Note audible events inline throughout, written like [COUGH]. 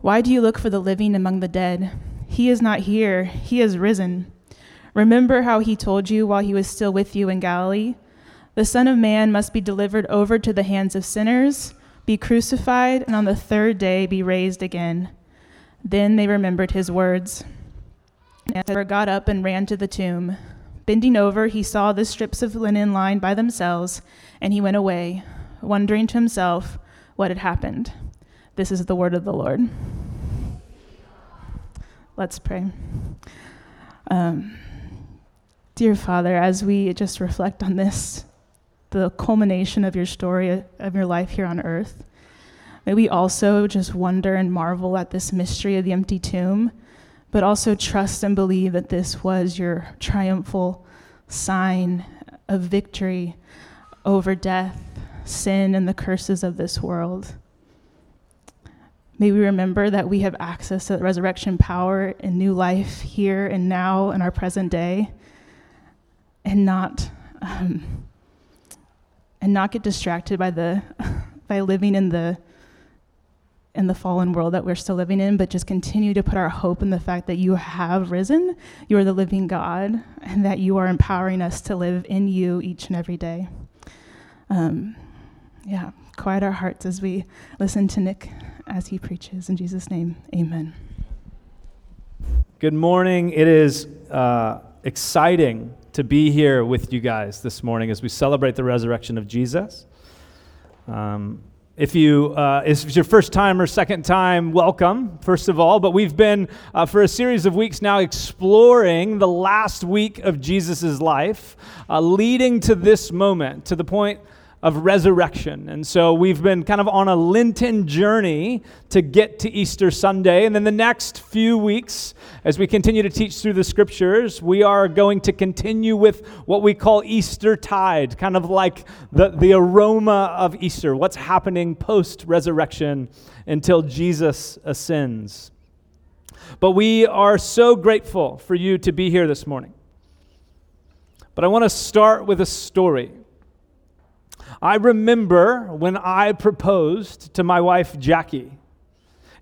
Why do you look for the living among the dead? He is not here, he has risen. Remember how he told you while he was still with you in Galilee? The Son of Man must be delivered over to the hands of sinners, be crucified, and on the third day be raised again. Then they remembered his words. And got up and ran to the tomb. Bending over, he saw the strips of linen lying by themselves, and he went away, wondering to himself what had happened. This is the word of the Lord. Let's pray. Um, dear Father, as we just reflect on this the culmination of your story of your life here on earth. May we also just wonder and marvel at this mystery of the empty tomb, but also trust and believe that this was your triumphal sign of victory over death, sin, and the curses of this world. May we remember that we have access to resurrection power and new life here and now in our present day, and not um, and not get distracted by the [LAUGHS] by living in the in the fallen world that we're still living in, but just continue to put our hope in the fact that you have risen, you are the living God, and that you are empowering us to live in you each and every day. Um, yeah, quiet our hearts as we listen to Nick as he preaches. In Jesus' name, amen. Good morning. It is uh, exciting to be here with you guys this morning as we celebrate the resurrection of Jesus. Um, if you uh, if it's your first time or second time, welcome first of all. But we've been uh, for a series of weeks now exploring the last week of Jesus' life, uh, leading to this moment, to the point of resurrection. And so we've been kind of on a Lenten journey to get to Easter Sunday. And then the next few weeks, as we continue to teach through the scriptures, we are going to continue with what we call Easter tide, kind of like the, the aroma of Easter, what's happening post resurrection until Jesus ascends. But we are so grateful for you to be here this morning. But I want to start with a story. I remember when I proposed to my wife, Jackie.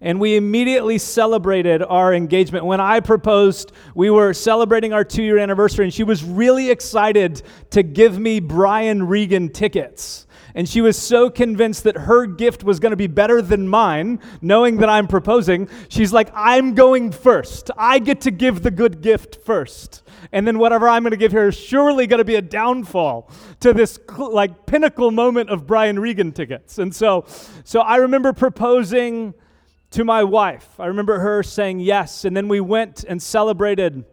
And we immediately celebrated our engagement. When I proposed, we were celebrating our two year anniversary, and she was really excited to give me Brian Regan tickets. And she was so convinced that her gift was going to be better than mine, knowing that I'm proposing. She's like, I'm going first. I get to give the good gift first and then whatever I'm going to give her is surely going to be a downfall to this like pinnacle moment of Brian Regan tickets. And so, so I remember proposing to my wife. I remember her saying yes, and then we went and celebrated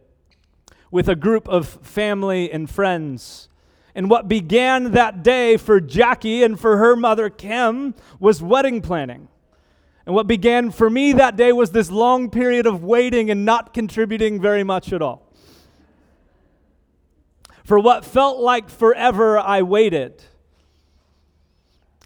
with a group of family and friends. And what began that day for Jackie and for her mother Kim was wedding planning. And what began for me that day was this long period of waiting and not contributing very much at all. For what felt like forever, I waited.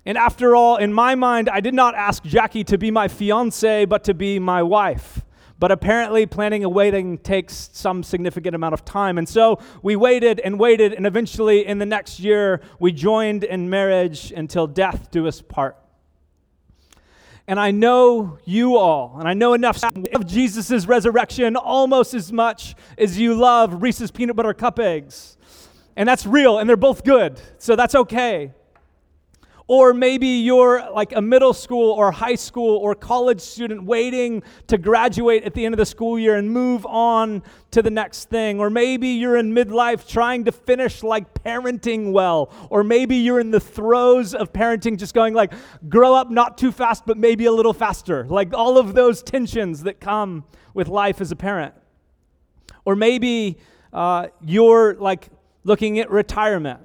And after all, in my mind, I did not ask Jackie to be my fiance, but to be my wife. But apparently, planning a wedding takes some significant amount of time. And so we waited and waited, and eventually, in the next year, we joined in marriage until death do us part. And I know you all, and I know enough of Jesus' resurrection almost as much as you love Reese's peanut butter cup eggs. And that's real, and they're both good, so that's okay. Or maybe you're like a middle school or high school or college student waiting to graduate at the end of the school year and move on to the next thing. Or maybe you're in midlife trying to finish like parenting well. Or maybe you're in the throes of parenting just going like, grow up not too fast, but maybe a little faster. Like all of those tensions that come with life as a parent. Or maybe uh, you're like looking at retirement.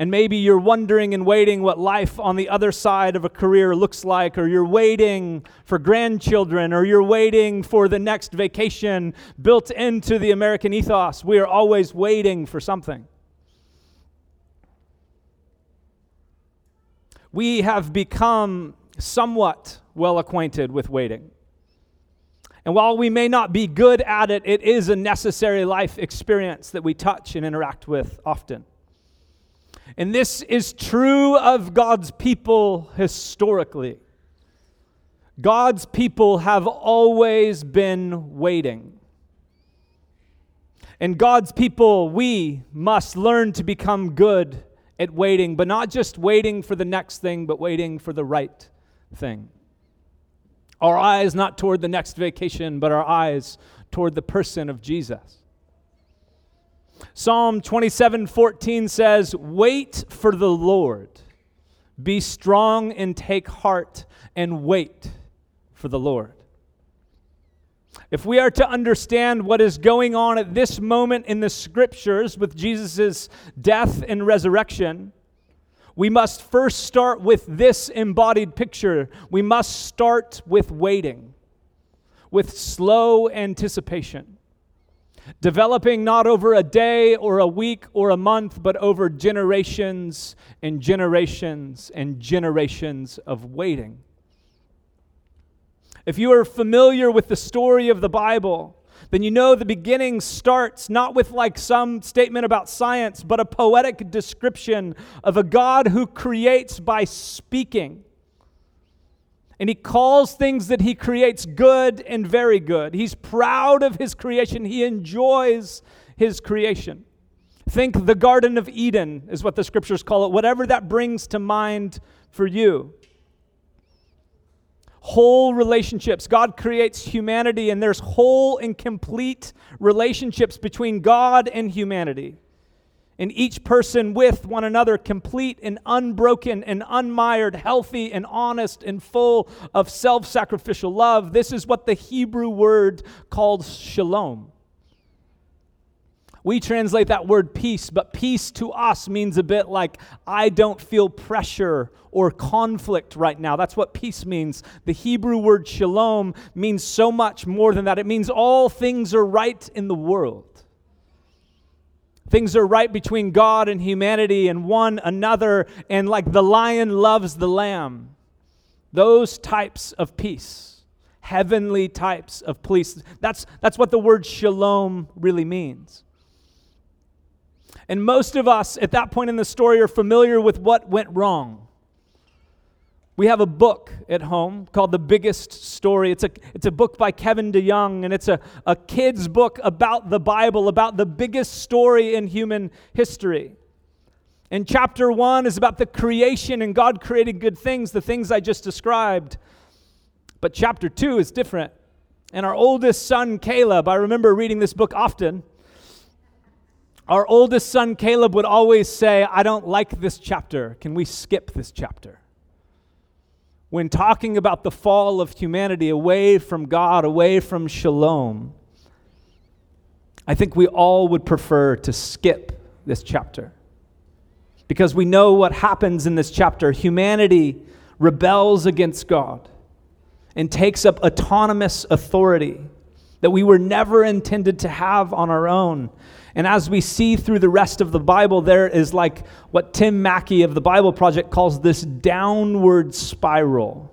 And maybe you're wondering and waiting what life on the other side of a career looks like, or you're waiting for grandchildren, or you're waiting for the next vacation built into the American ethos. We are always waiting for something. We have become somewhat well acquainted with waiting. And while we may not be good at it, it is a necessary life experience that we touch and interact with often. And this is true of God's people historically. God's people have always been waiting. And God's people, we must learn to become good at waiting, but not just waiting for the next thing, but waiting for the right thing. Our eyes not toward the next vacation, but our eyes toward the person of Jesus. Psalm 27 14 says, Wait for the Lord. Be strong and take heart and wait for the Lord. If we are to understand what is going on at this moment in the scriptures with Jesus' death and resurrection, we must first start with this embodied picture. We must start with waiting, with slow anticipation developing not over a day or a week or a month, but over generations and generations and generations of waiting. If you are familiar with the story of the Bible, then you know the beginning starts not with like some statement about science, but a poetic description of a God who creates by speaking and he calls things that he creates good and very good. He's proud of his creation, he enjoys his creation. Think the Garden of Eden, is what the scriptures call it, whatever that brings to mind for you. Whole relationships. God creates humanity, and there's whole and complete relationships between God and humanity and each person with one another, complete and unbroken and unmired, healthy and honest and full of self sacrificial love. This is what the Hebrew word called shalom. We translate that word peace, but peace to us means a bit like I don't feel pressure or conflict right now. That's what peace means. The Hebrew word shalom means so much more than that. It means all things are right in the world. Things are right between God and humanity and one another, and like the lion loves the lamb. Those types of peace, heavenly types of peace. That's, that's what the word shalom really means. And most of us at that point in the story are familiar with what went wrong. We have a book at home called The Biggest Story. It's a, it's a book by Kevin DeYoung, and it's a, a kid's book about the Bible, about the biggest story in human history. And chapter one is about the creation and God creating good things, the things I just described. But chapter two is different. And our oldest son, Caleb, I remember reading this book often. Our oldest son, Caleb, would always say, I don't like this chapter. Can we skip this chapter? When talking about the fall of humanity away from God, away from shalom, I think we all would prefer to skip this chapter. Because we know what happens in this chapter. Humanity rebels against God and takes up autonomous authority that we were never intended to have on our own. And as we see through the rest of the Bible, there is like what Tim Mackie of the Bible Project calls this downward spiral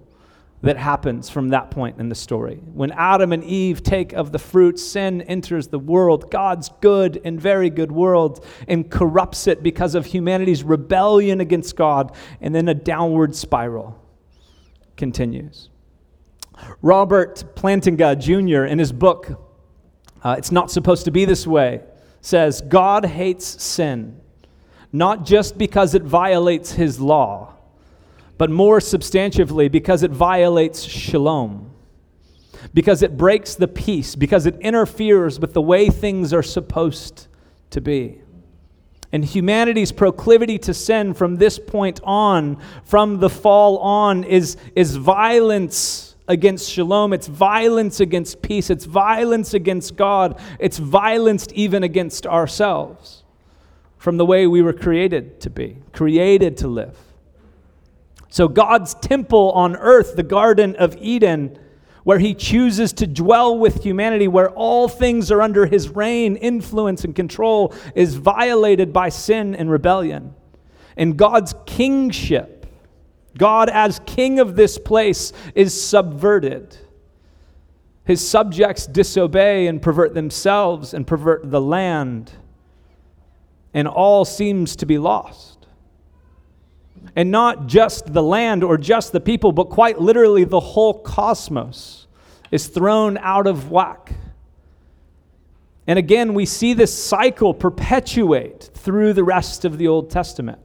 that happens from that point in the story. When Adam and Eve take of the fruit, sin enters the world, God's good and very good world, and corrupts it because of humanity's rebellion against God, and then a downward spiral continues. Robert Plantinga Jr., in his book, uh, It's Not Supposed to Be This Way, says God hates sin, not just because it violates his law, but more substantively because it violates shalom, because it breaks the peace, because it interferes with the way things are supposed to be. And humanity's proclivity to sin from this point on, from the fall on, is, is violence against shalom, it's violence against peace, it's violence against God, it's violence even against ourselves. from the way we were created to be, created to live. So, God's temple on earth, the Garden of Eden, where He chooses to dwell with humanity, where all things are under His reign, influence, and control, is violated by sin and rebellion. And God's kingship, God as king of this place, is subverted. His subjects disobey and pervert themselves and pervert the land, and all seems to be lost and not just the land or just the people, but quite literally the whole cosmos is thrown out of whack. And again, we see this cycle perpetuate through the rest of the Old Testament.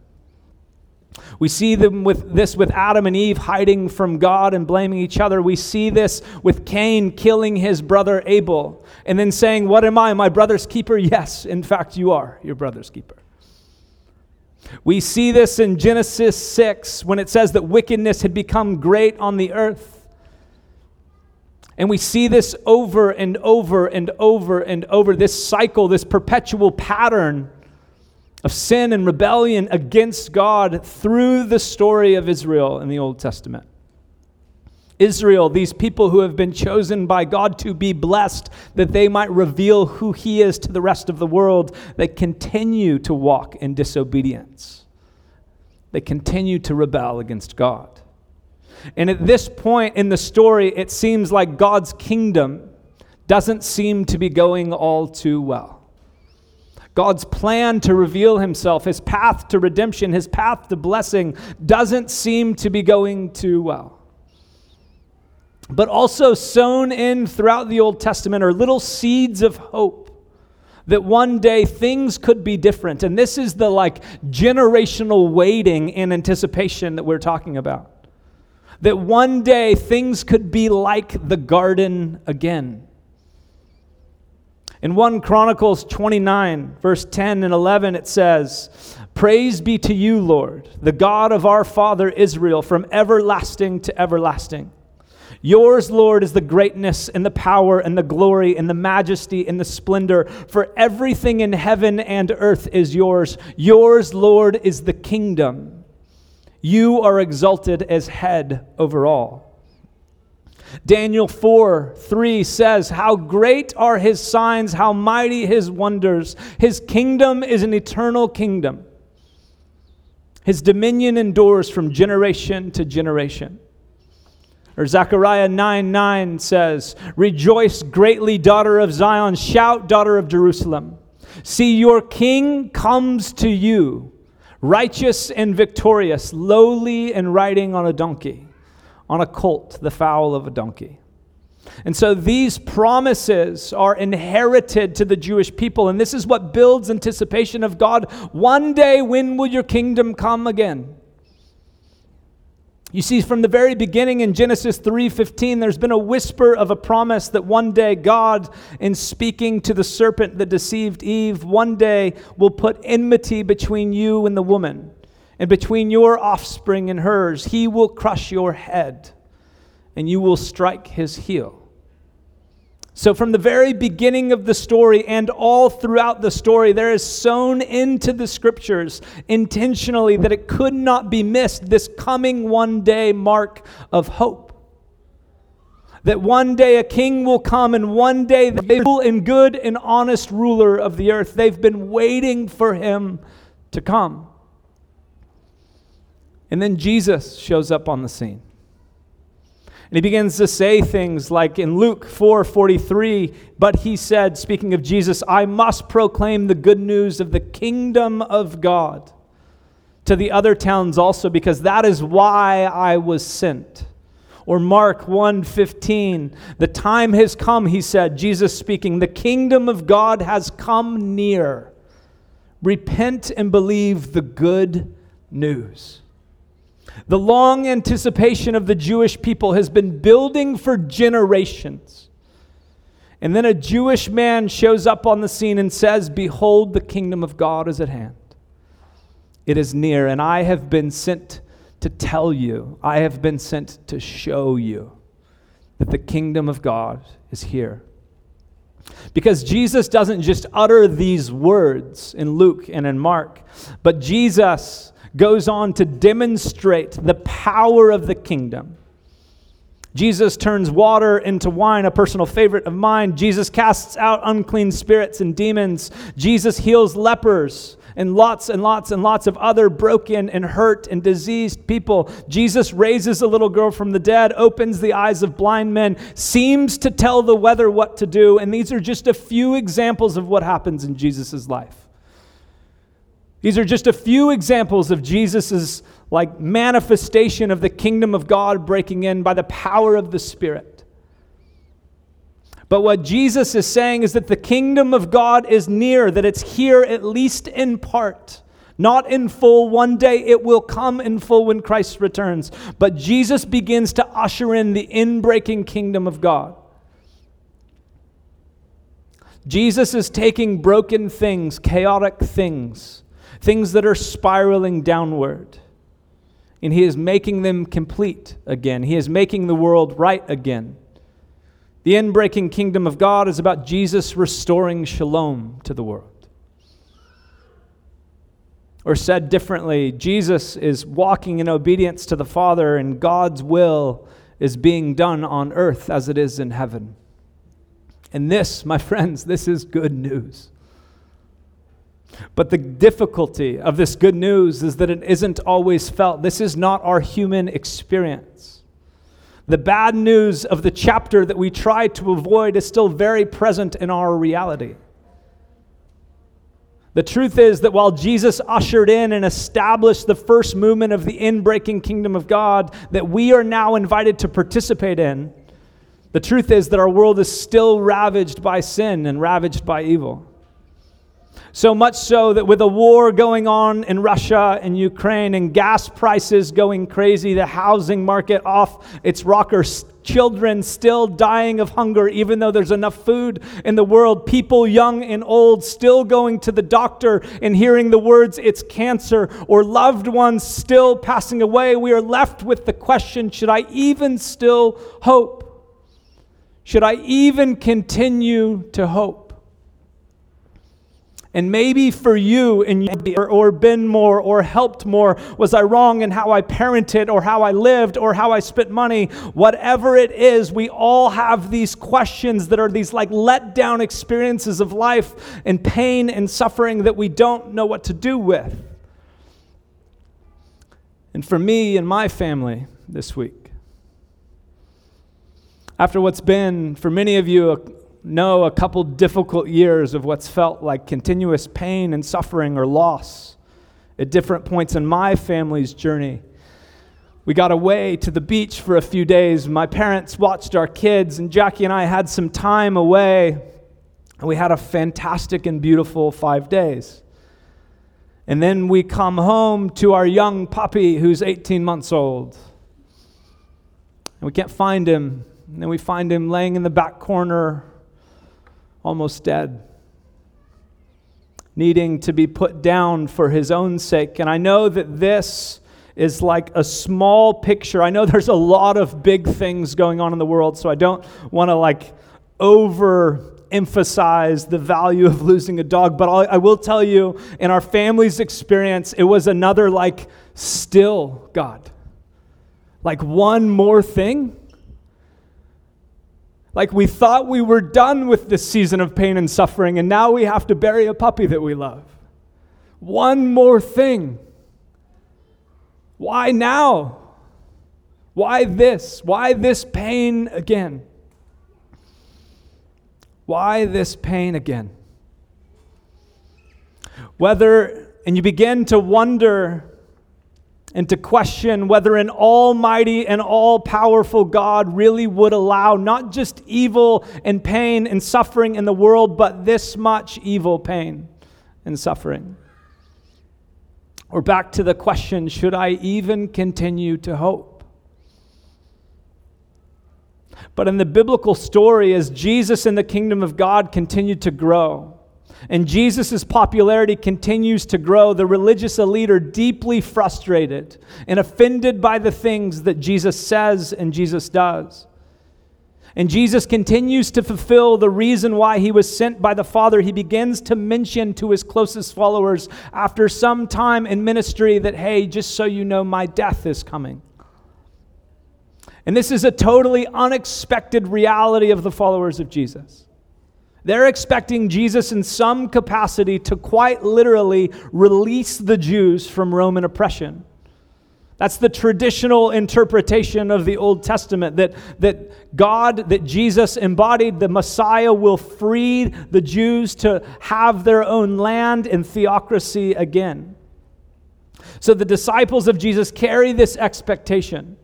We see them with this with Adam and Eve hiding from God and blaming each other. We see this with Cain killing his brother Abel and then saying, What am I, my brother's keeper? [LAUGHS] Yes, in fact, you are your brother's keeper. We see this in Genesis 6 when it says that wickedness had become great on the earth. And we see this over and over and over and over this cycle, this perpetual pattern of sin and rebellion against God through the story of Israel in the Old Testament. Israel, these people who have been chosen by God to be blessed, that they might reveal who He is to the rest of the world, they continue to walk in disobedience. They continue to rebel against God. And at this point in the story, it seems like God's kingdom doesn't seem to be going all too well. God's plan to reveal himself, his path to redemption, his path to blessing, doesn't seem to be going too well. But also sown in throughout the Old Testament are little seeds of hope that one day things could be different. And this is the like generational waiting and anticipation that we're talking about. That one day things could be like the garden again. In 1 Chronicles 29, verse 10 and 11, it says, Praise be to you, Lord, the God of our father Israel, from everlasting to everlasting. Yours, Lord, is the greatness and the power and the glory and the majesty and the splendor, for everything in heaven and earth is yours. Yours, Lord, is the kingdom. You are exalted as head over all. Daniel 4 3 says, How great are his signs, how mighty his wonders. His kingdom is an eternal kingdom. His dominion endures from generation to generation. Or Zechariah 9 9 says, Rejoice greatly, daughter of Zion, shout, daughter of Jerusalem. See, your king comes to you, righteous and victorious, lowly and riding on a donkey, on a colt, the fowl of a donkey. And so these promises are inherited to the Jewish people, and this is what builds anticipation of God. One day, when will your kingdom come again? You see, from the very beginning in Genesis 3:15, there's been a whisper of a promise that one day God, in speaking to the serpent that deceived Eve, one day will put enmity between you and the woman, and between your offspring and hers. He will crush your head, and you will strike his heel. So, from the very beginning of the story and all throughout the story, there is sown into the scriptures intentionally that it could not be missed this coming one day mark of hope. That one day a king will come and one day the faithful and good and honest ruler of the earth. They've been waiting for him to come. And then Jesus shows up on the scene. And he begins to say things like in Luke 4:43, but he said, speaking of Jesus, I must proclaim the good news of the kingdom of God to the other towns also because that is why I was sent. Or Mark 1:15, the time has come, he said, Jesus speaking, the kingdom of God has come near. Repent and believe the good news. The long anticipation of the Jewish people has been building for generations. And then a Jewish man shows up on the scene and says, Behold, the kingdom of God is at hand. It is near, and I have been sent to tell you, I have been sent to show you that the kingdom of God is here. Because Jesus doesn't just utter these words in Luke and in Mark, but Jesus goes on to demonstrate the power of the kingdom. Jesus turns water into wine, a personal favorite of mine. Jesus casts out unclean spirits and demons. Jesus heals lepers and lots and lots and lots of other broken and hurt and diseased people. Jesus raises a little girl from the dead, opens the eyes of blind men, seems to tell the weather what to do. And these are just a few examples of what happens in Jesus' life. These are just a few examples of Jesus' like manifestation of the kingdom of God breaking in by the power of the Spirit. But what Jesus is saying is that the kingdom of God is near, that it's here at least in part. Not in full. One day it will come in full when Christ returns. But Jesus begins to usher in the inbreaking kingdom of God. Jesus is taking broken things, chaotic things, things that are spiraling downward, and he is making them complete again. He is making the world right again. The inbreaking kingdom of God is about Jesus restoring shalom to the world. Or said differently, Jesus is walking in obedience to the Father, and God's will is being done on earth as it is in heaven. And this, my [LAUGHS] friends, this is good news. But the difficulty of this good news is that it isn't always felt. This is not our human experience. The bad news of the chapter that we try to avoid is still very present in our reality. The truth is that while Jesus ushered in and established the first movement of the inbreaking kingdom of God that we are now invited to participate in, the truth is that our world is still ravaged by sin and ravaged by evil. So much so that with a war going on in Russia and Ukraine and gas prices going crazy, the housing market off its rockers, children still dying of hunger, even though there's enough food in the world, people young and old still going to the doctor and hearing the words, it's cancer, or loved ones still passing away, we are left with the question should I even still hope? Should I even continue to hope? And maybe for you and or, or been more or helped more, was I wrong in how I parented or how I lived or how I spent money? Whatever it is, we all have these questions that are these like let down experiences of life and pain and suffering that we don't know what to do with. And for me and my family this week, after what's been for many of you know a couple difficult years of what's felt like continuous pain and suffering or loss at different points in my family's journey. We got away to the beach for a few days. My parents watched our kids, and Jackie and I had some time away. And we had a fantastic and beautiful five days. And then we come home to our young puppy who's 18 months old. And we can't find him. And then we find him laying in the back corner almost dead, needing to be put down for his own sake. And I know that this is like a small picture. I know there's a lot of big things going on in the world, so I don't want to like over emphasize the value of losing a dog, but I will tell you, in our family's experience, it was another like still God. Like one more thing like we thought we were done with this season of pain and suffering, and now we have to bury a puppy that we love. One more thing. Why now? Why this? Why this pain again? Why this pain again? Whether, and you begin to wonder and to question whether an almighty and all powerful God really would allow not just evil and pain and suffering in the world, but this much evil, pain, and suffering. Or back to the question should I even continue to hope? But in the biblical story, as Jesus and the kingdom of God continued to grow, and Jesus' popularity continues to grow, the religious elite are deeply frustrated and offended by the things that Jesus says and Jesus does. And Jesus continues to fulfill the reason why he was sent by the Father. He begins to mention to his closest followers after some time in ministry that, hey, just so you know, my death is coming. And this is a totally unexpected reality of the followers of Jesus. They're expecting Jesus in some capacity to quite literally release the Jews from Roman oppression. That's the traditional interpretation of the Old Testament that, that God, that Jesus embodied, the Messiah will free the Jews to have their own land and theocracy again. So the disciples of Jesus carry this expectation.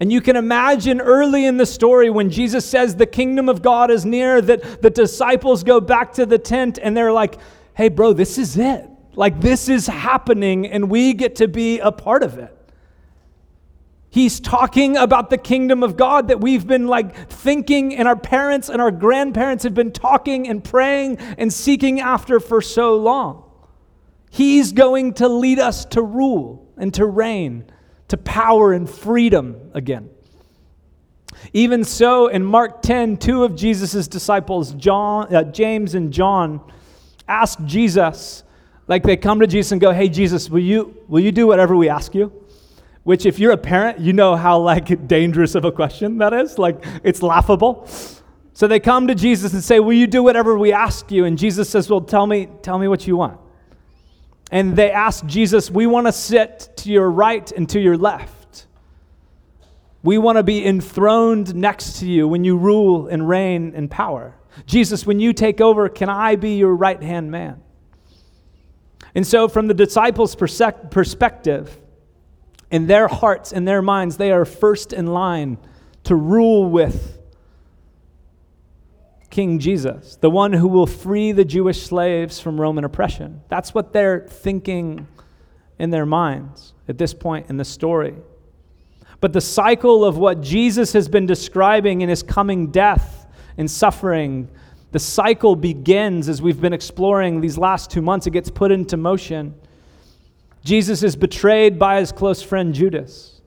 And you can imagine early in the story when Jesus says the kingdom of God is near, that the disciples go back to the tent and they're like, hey, bro, this is it. Like this is happening and we get to be a part of it. He's talking about the kingdom of God that we've been like thinking, and our parents and our grandparents have been talking and praying and seeking after for so long. He's going to lead us to rule and to reign, to power and freedom again. Even so, in Mark 10, two of Jesus' disciples, John, uh, James and John, asked Jesus, like they come to Jesus and go, "Hey Jesus, will you will you do whatever we ask you?" Which if you're a parent, you know how like [LAUGHS] dangerous of a question that is. Like it's laughable. So they come to Jesus and say, "Will you do whatever we ask you?" And Jesus says, "Well, tell me tell me what you want." And they ask Jesus, "We want to sit to your right and to your left." We want to be enthroned next to you when you rule and reign in power. Jesus, when you take over, can I be your right hand man? And so, from the disciples' perspective, in their hearts in their minds, they are first in line to rule with King Jesus, the one who will free the Jewish slaves from Roman oppression. That's what they're thinking in their minds at this point in the story. But the cycle of what Jesus has been describing in his coming death and suffering the cycle begins as we've been exploring these last two months. It gets put into motion. Jesus is betrayed by his close friend Judas.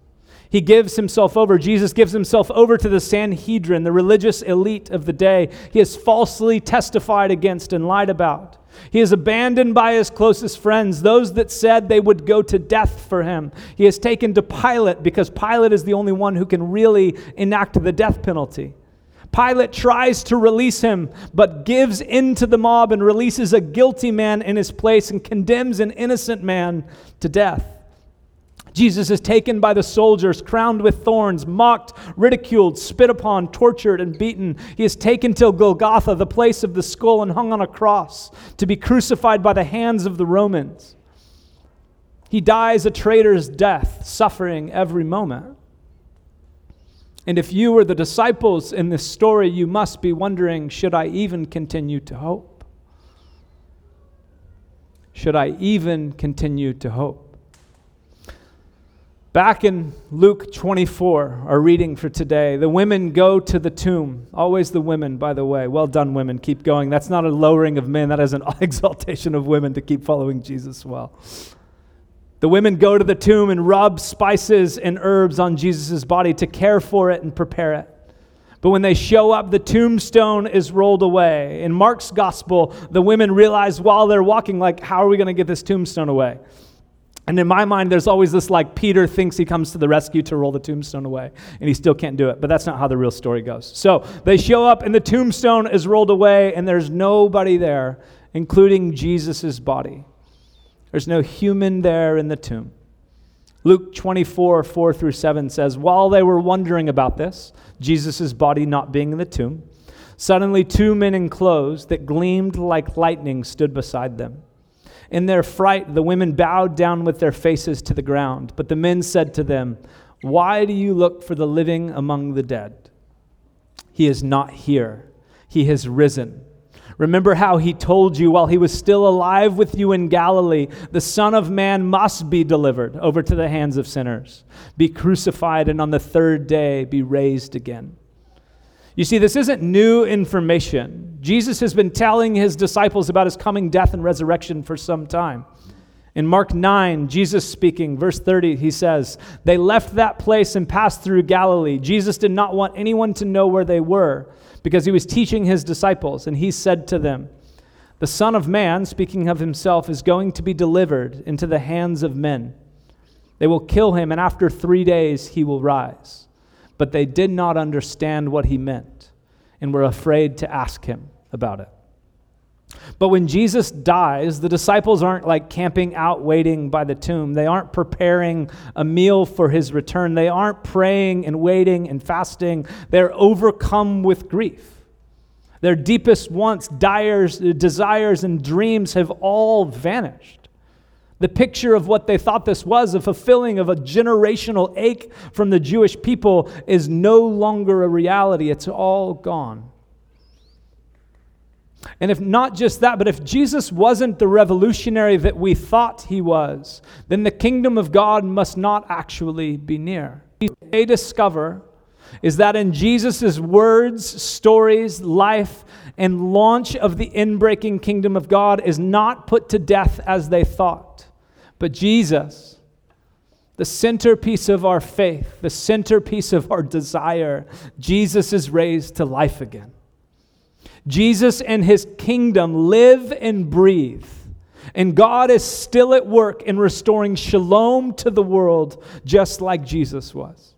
He gives himself over. Jesus gives himself over to the Sanhedrin, the religious elite of the day. He is falsely testified against and lied about. He is abandoned by his closest friends, those that said they would go to death for him. He is taken to Pilate because Pilate is the only one who can really enact the death penalty. Pilate tries to release him, but gives in to the mob and releases a guilty man in his place and condemns an innocent man to death. Jesus is taken by the soldiers, crowned with thorns, mocked, ridiculed, spit upon, tortured, and beaten. He is taken to Golgotha, the place of the skull, and hung on a cross to be crucified by the hands of the Romans. He dies a traitor's death, suffering every moment. And if you were the disciples in this story, you must be wondering should I even continue to hope? Should I even continue to hope? Back in Luke 24, our reading for today, the women go to the tomb. Always the women, by the way. Well done, women. Keep going. That's not a lowering of men, that is an [LAUGHS] exaltation of women to keep following Jesus well. The women go to the tomb and rub spices and herbs on Jesus' body to care for it and prepare it. But when they show up, the tombstone is rolled away. In Mark's gospel, the women realize while they're walking, like, how are we going to get this tombstone away? And in my mind, there's always this like Peter thinks he comes to the rescue to roll the tombstone away, and he still can't do it. But that's not how the real story goes. So they show up, and the tombstone is rolled away, and there's nobody there, including Jesus' body. There's no human there in the tomb. Luke 24, 4 through 7 says, While they were wondering about this, Jesus' body not being in the tomb, suddenly two men in clothes that gleamed like lightning stood beside them. In their fright, the women bowed down with their faces to the ground. But the men said to them, Why do you look for the living among the dead? He is not here, he has risen. Remember how he told you while he was still alive with you in Galilee, the Son of Man must be delivered over to the hands of sinners, be crucified, and on the third day be raised again. You see, this isn't new information. Jesus has been telling his disciples about his coming death and resurrection for some time. In Mark 9, Jesus speaking, verse 30, he says, They left that place and passed through Galilee. Jesus did not want anyone to know where they were because he was teaching his disciples. And he said to them, The Son of Man, speaking of himself, is going to be delivered into the hands of men. They will kill him, and after three days he will rise. But they did not understand what he meant and were afraid to ask him about it. But when Jesus dies, the disciples aren't like camping out waiting by the tomb. They aren't preparing a meal for his return. They aren't praying and waiting and fasting. They're overcome with grief. Their deepest wants, desires, and dreams have all vanished. The picture of what they thought this was, a fulfilling of a generational ache from the Jewish people, is no longer a reality. It's all gone. And if not just that, but if Jesus wasn't the revolutionary that we thought he was, then the kingdom of God must not actually be near. They discover is that in Jesus' words, stories, life, and launch of the inbreaking kingdom of God is not put to death as they thought. But Jesus, the centerpiece of our faith, the centerpiece of our desire, Jesus is raised to life again. Jesus and his kingdom live and breathe. And God is still at work in restoring shalom to the world, just like Jesus was.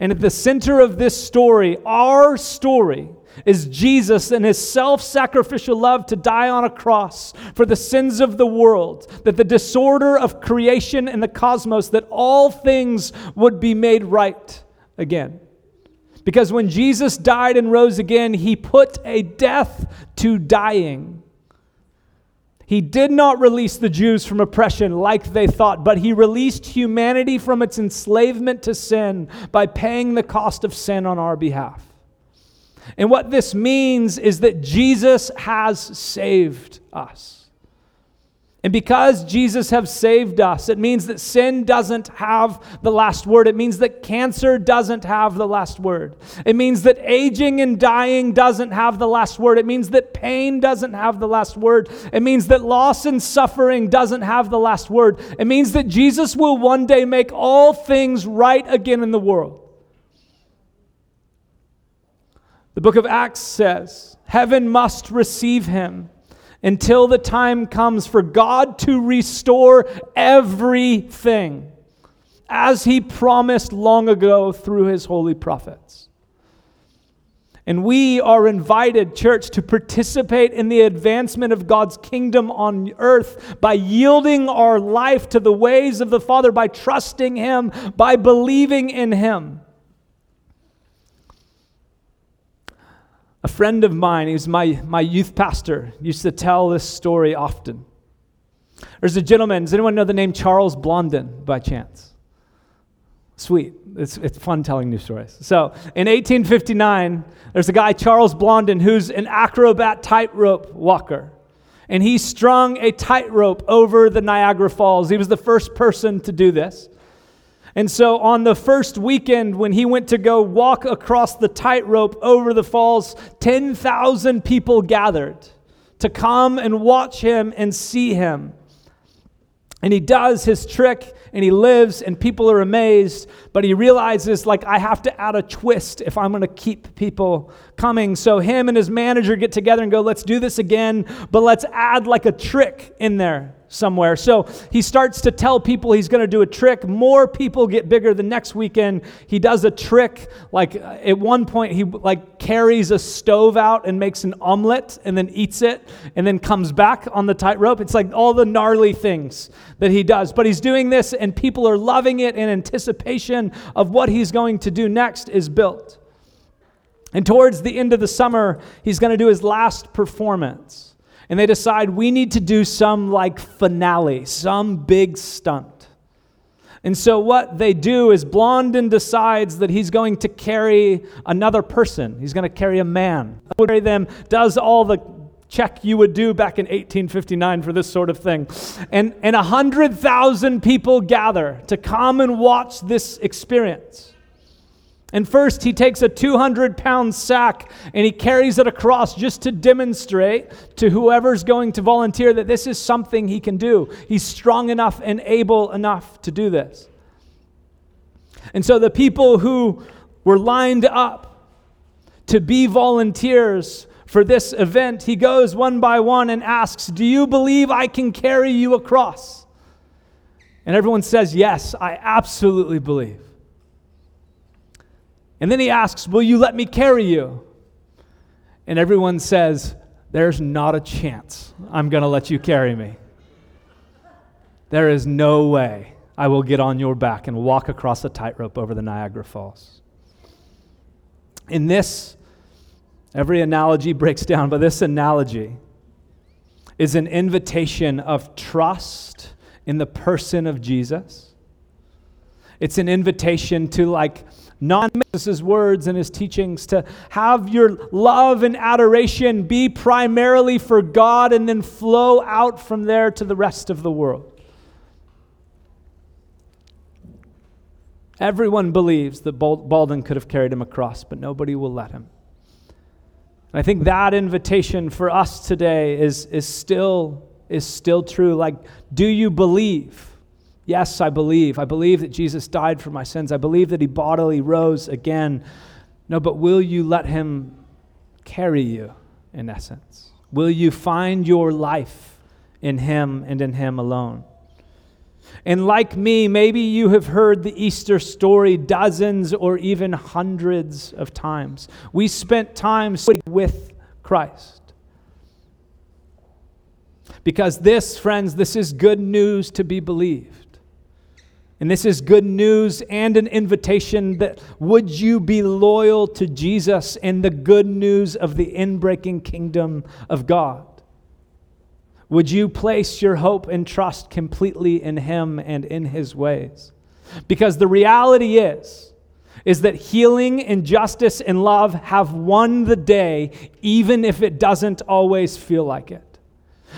And at the center of this story, our story, is Jesus and his self sacrificial love to die on a cross for the sins of the world, that the disorder of creation and the cosmos, that all things would be made right again. Because when Jesus died and rose again, he put a death to dying. He did not release the Jews from oppression like they thought, but he released humanity from its enslavement to sin by paying the cost of sin on our behalf. And what this means is that Jesus has saved us. And because Jesus has saved us, it means that sin doesn't have the last word. It means that cancer doesn't have the last word. It means that aging and dying doesn't have the last word. It means that pain doesn't have the last word. It means that loss and suffering doesn't have the last word. It means that Jesus will one day make all things right again in the world. The book of Acts says, Heaven must receive him until the time comes for God to restore everything as he promised long ago through his holy prophets. And we are invited, church, to participate in the advancement of God's kingdom on earth by yielding our life to the ways of the Father, by trusting Him, by believing in Him. A friend of mine, he's my, my youth pastor, used to tell this story often. There's a gentleman, does anyone know the name Charles Blondin by chance? Sweet. It's, it's fun telling new stories. So, in 1859, there's a guy, Charles Blondin, who's an acrobat tightrope walker. And he strung a tightrope over the Niagara Falls. He was the first person to do this. And so on the first weekend, when he went to go walk across the tightrope over the falls, 10,000 people gathered to come and watch him and see him. And he does his trick and he lives, and people are amazed, but he realizes, like, I have to add a twist if I'm going to keep people coming. So him and his manager get together and go, let's do this again, but let's add like a trick in there somewhere. So he starts to tell people he's going to do a trick. More people get bigger the next weekend. He does a trick. Like uh, at one point, he like carries a stove out and makes an omelet and then eats it and then comes back on the tightrope. It's like all the gnarly things that he does. But he's doing this and people are loving it in anticipation of what he's going to do next is built. And towards the end of the summer, he's going to do his last performance and they decide we need to do some like finale, some big stunt. And so what they do is Blondin decides that he's going to carry another person. He's going to carry a man. Carry them, does all the check you would do back in 1859 for this sort of thing. And and 100,000 people gather to come and watch this experience. And first, he takes a 200 pound sack and he carries it across just to demonstrate to whoever's going to volunteer that this is something he can do. He's strong enough and able enough to do this. And so the people who were lined up to be volunteers for this event, he goes one by one and asks, Do you believe I can carry you across? And everyone says, Yes, I absolutely believe. And then he asks, Will you let me carry you? And everyone says, There's not a chance I'm going to let you carry me. There is no way I will get on your back and walk across a tightrope over the Niagara Falls. In this, every analogy breaks down, but this analogy is an invitation of trust in the person of Jesus. It's an invitation to, like, his words and his teachings, to have your love and adoration be primarily for God and then flow out from there to the rest of the world. Everyone believes that Blondin could have carried him across, but nobody will let him. And I think that invitation for us today is, is, still, is still true. Like, do you believe? Yes, I believe. I believe that Jesus died for my sins. I believe that he bodily rose again. No, but will you let him carry you, in essence? Will you find your life in him and in him alone? And like me, maybe you have heard the Easter story dozens or even hundreds of times. We spent time with Christ. Because this, friends, this is good news to be believed. And this is good news and an invitation that would you be loyal to Jesus and the good news of the inbreaking kingdom of God? Would you place your hope and trust completely in him and in his ways? Because the reality is is that healing and justice and love have won the day even if it doesn't always feel like it.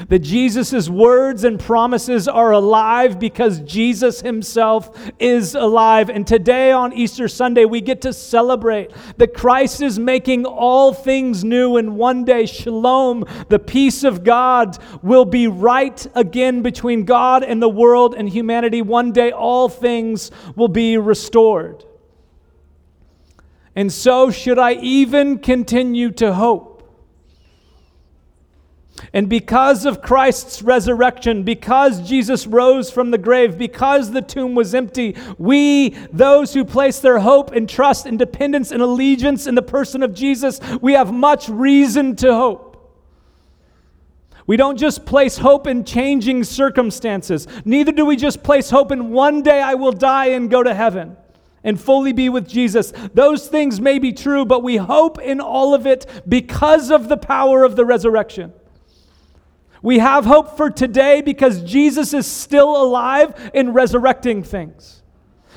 That Jesus' words and promises are alive because Jesus himself is alive. And today on Easter Sunday, we get to celebrate that Christ is making all things new. And one day, shalom, the peace of God, will be right again between God and the world and humanity. One day, all things will be restored. And so, should I even continue to hope? And because of Christ's resurrection, because Jesus rose from the grave, because the tomb was empty, we, those who place their hope and trust and dependence and allegiance in the person of Jesus, we have much reason to hope. We don't just place hope in changing circumstances. Neither do we just place hope in one day I will die and go to heaven and fully be with Jesus. Those things may be true, but we hope in all of it because of the power of the resurrection. We have hope for today because Jesus is still alive in resurrecting things.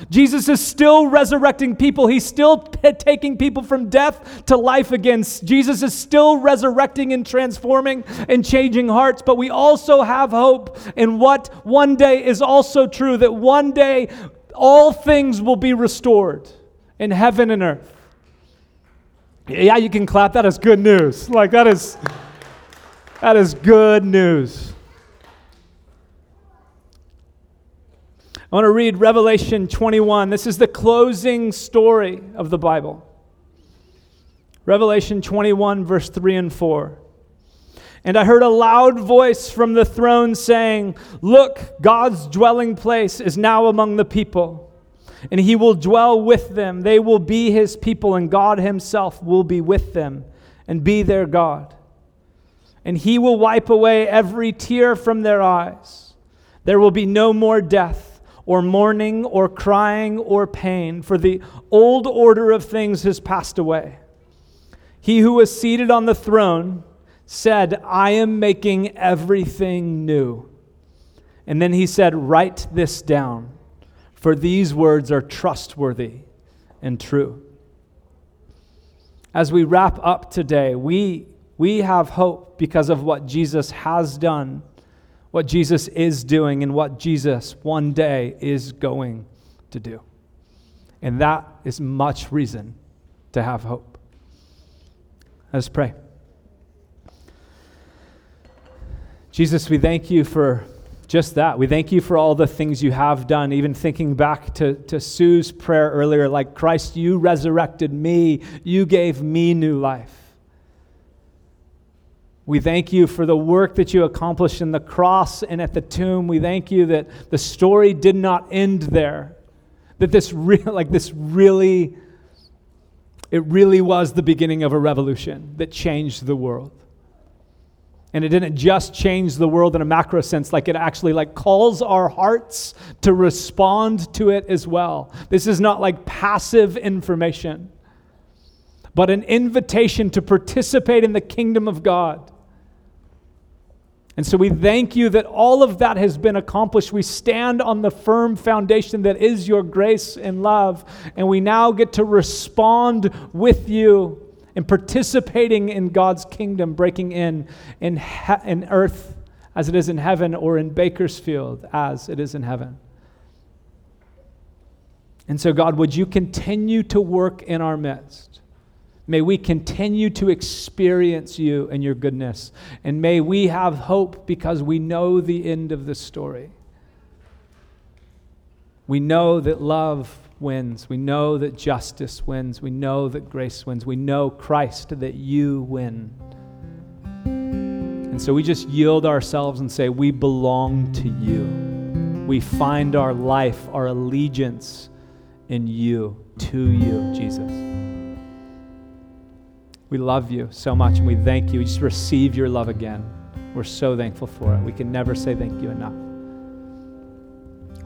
Jesus is still resurrecting people. He's still p- taking people from death to life again. Jesus is still resurrecting and transforming and changing hearts. But we also have hope in what one day is also true that one day all things will be restored in heaven and earth. Yeah, you can clap. That is good news. Like, that is. That is good news. I want to read Revelation 21. This is the closing story of the Bible. Revelation 21, verse 3 and 4. And I heard a loud voice from the throne saying, Look, God's dwelling place is now among the people, and he will dwell with them. They will be his people, and God himself will be with them and be their God and he will wipe away every tear from their eyes. There will be no more death, or mourning, or crying, or pain, for the old order of things has passed away. He who was seated on the throne said, I am making everything new. And then he said, Write this down, for these words are trustworthy and true. As we wrap up today, we we have hope because of what Jesus has done, what Jesus is doing, and what Jesus one day is going to do. And that is much reason to have hope. Let's pray. Jesus, we thank you for just that. We thank you for all the things you have done, even thinking back to, to Sue's prayer earlier, like, Christ, you resurrected me, you gave me new life. We thank you for the work that you accomplished in the cross and at the tomb. We thank you that the story did not end there. That this real [LAUGHS] like this really it really was the beginning of a revolution that changed the world. And it didn't just change the world in a macro sense, like it actually like calls our hearts to respond to it as well. This is not like passive information, but an invitation to participate in the kingdom of God. And so we thank you that all of that has been accomplished. We stand on the firm foundation that is your grace and love, and we now get to respond with you in participating in God's kingdom, breaking in in, he- in earth as it is in heaven, or in Bakersfield as it is in heaven. And so, God, would you continue to work in our midst? May we continue to experience you and your goodness. And may we have hope because we know the end of the story. We know that love wins. We know that justice wins. We know that grace wins. We know, Christ, that you win. And so we just yield ourselves and say, We belong to you. We find our life, our allegiance in you, to you, Jesus. We love you so much and we thank you. We just receive your love again. We're so thankful for it. We can never say thank you enough.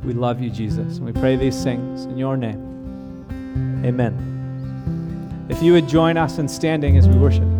We love you, Jesus, and we pray these things in your name. Amen. If you would join us in standing as we worship.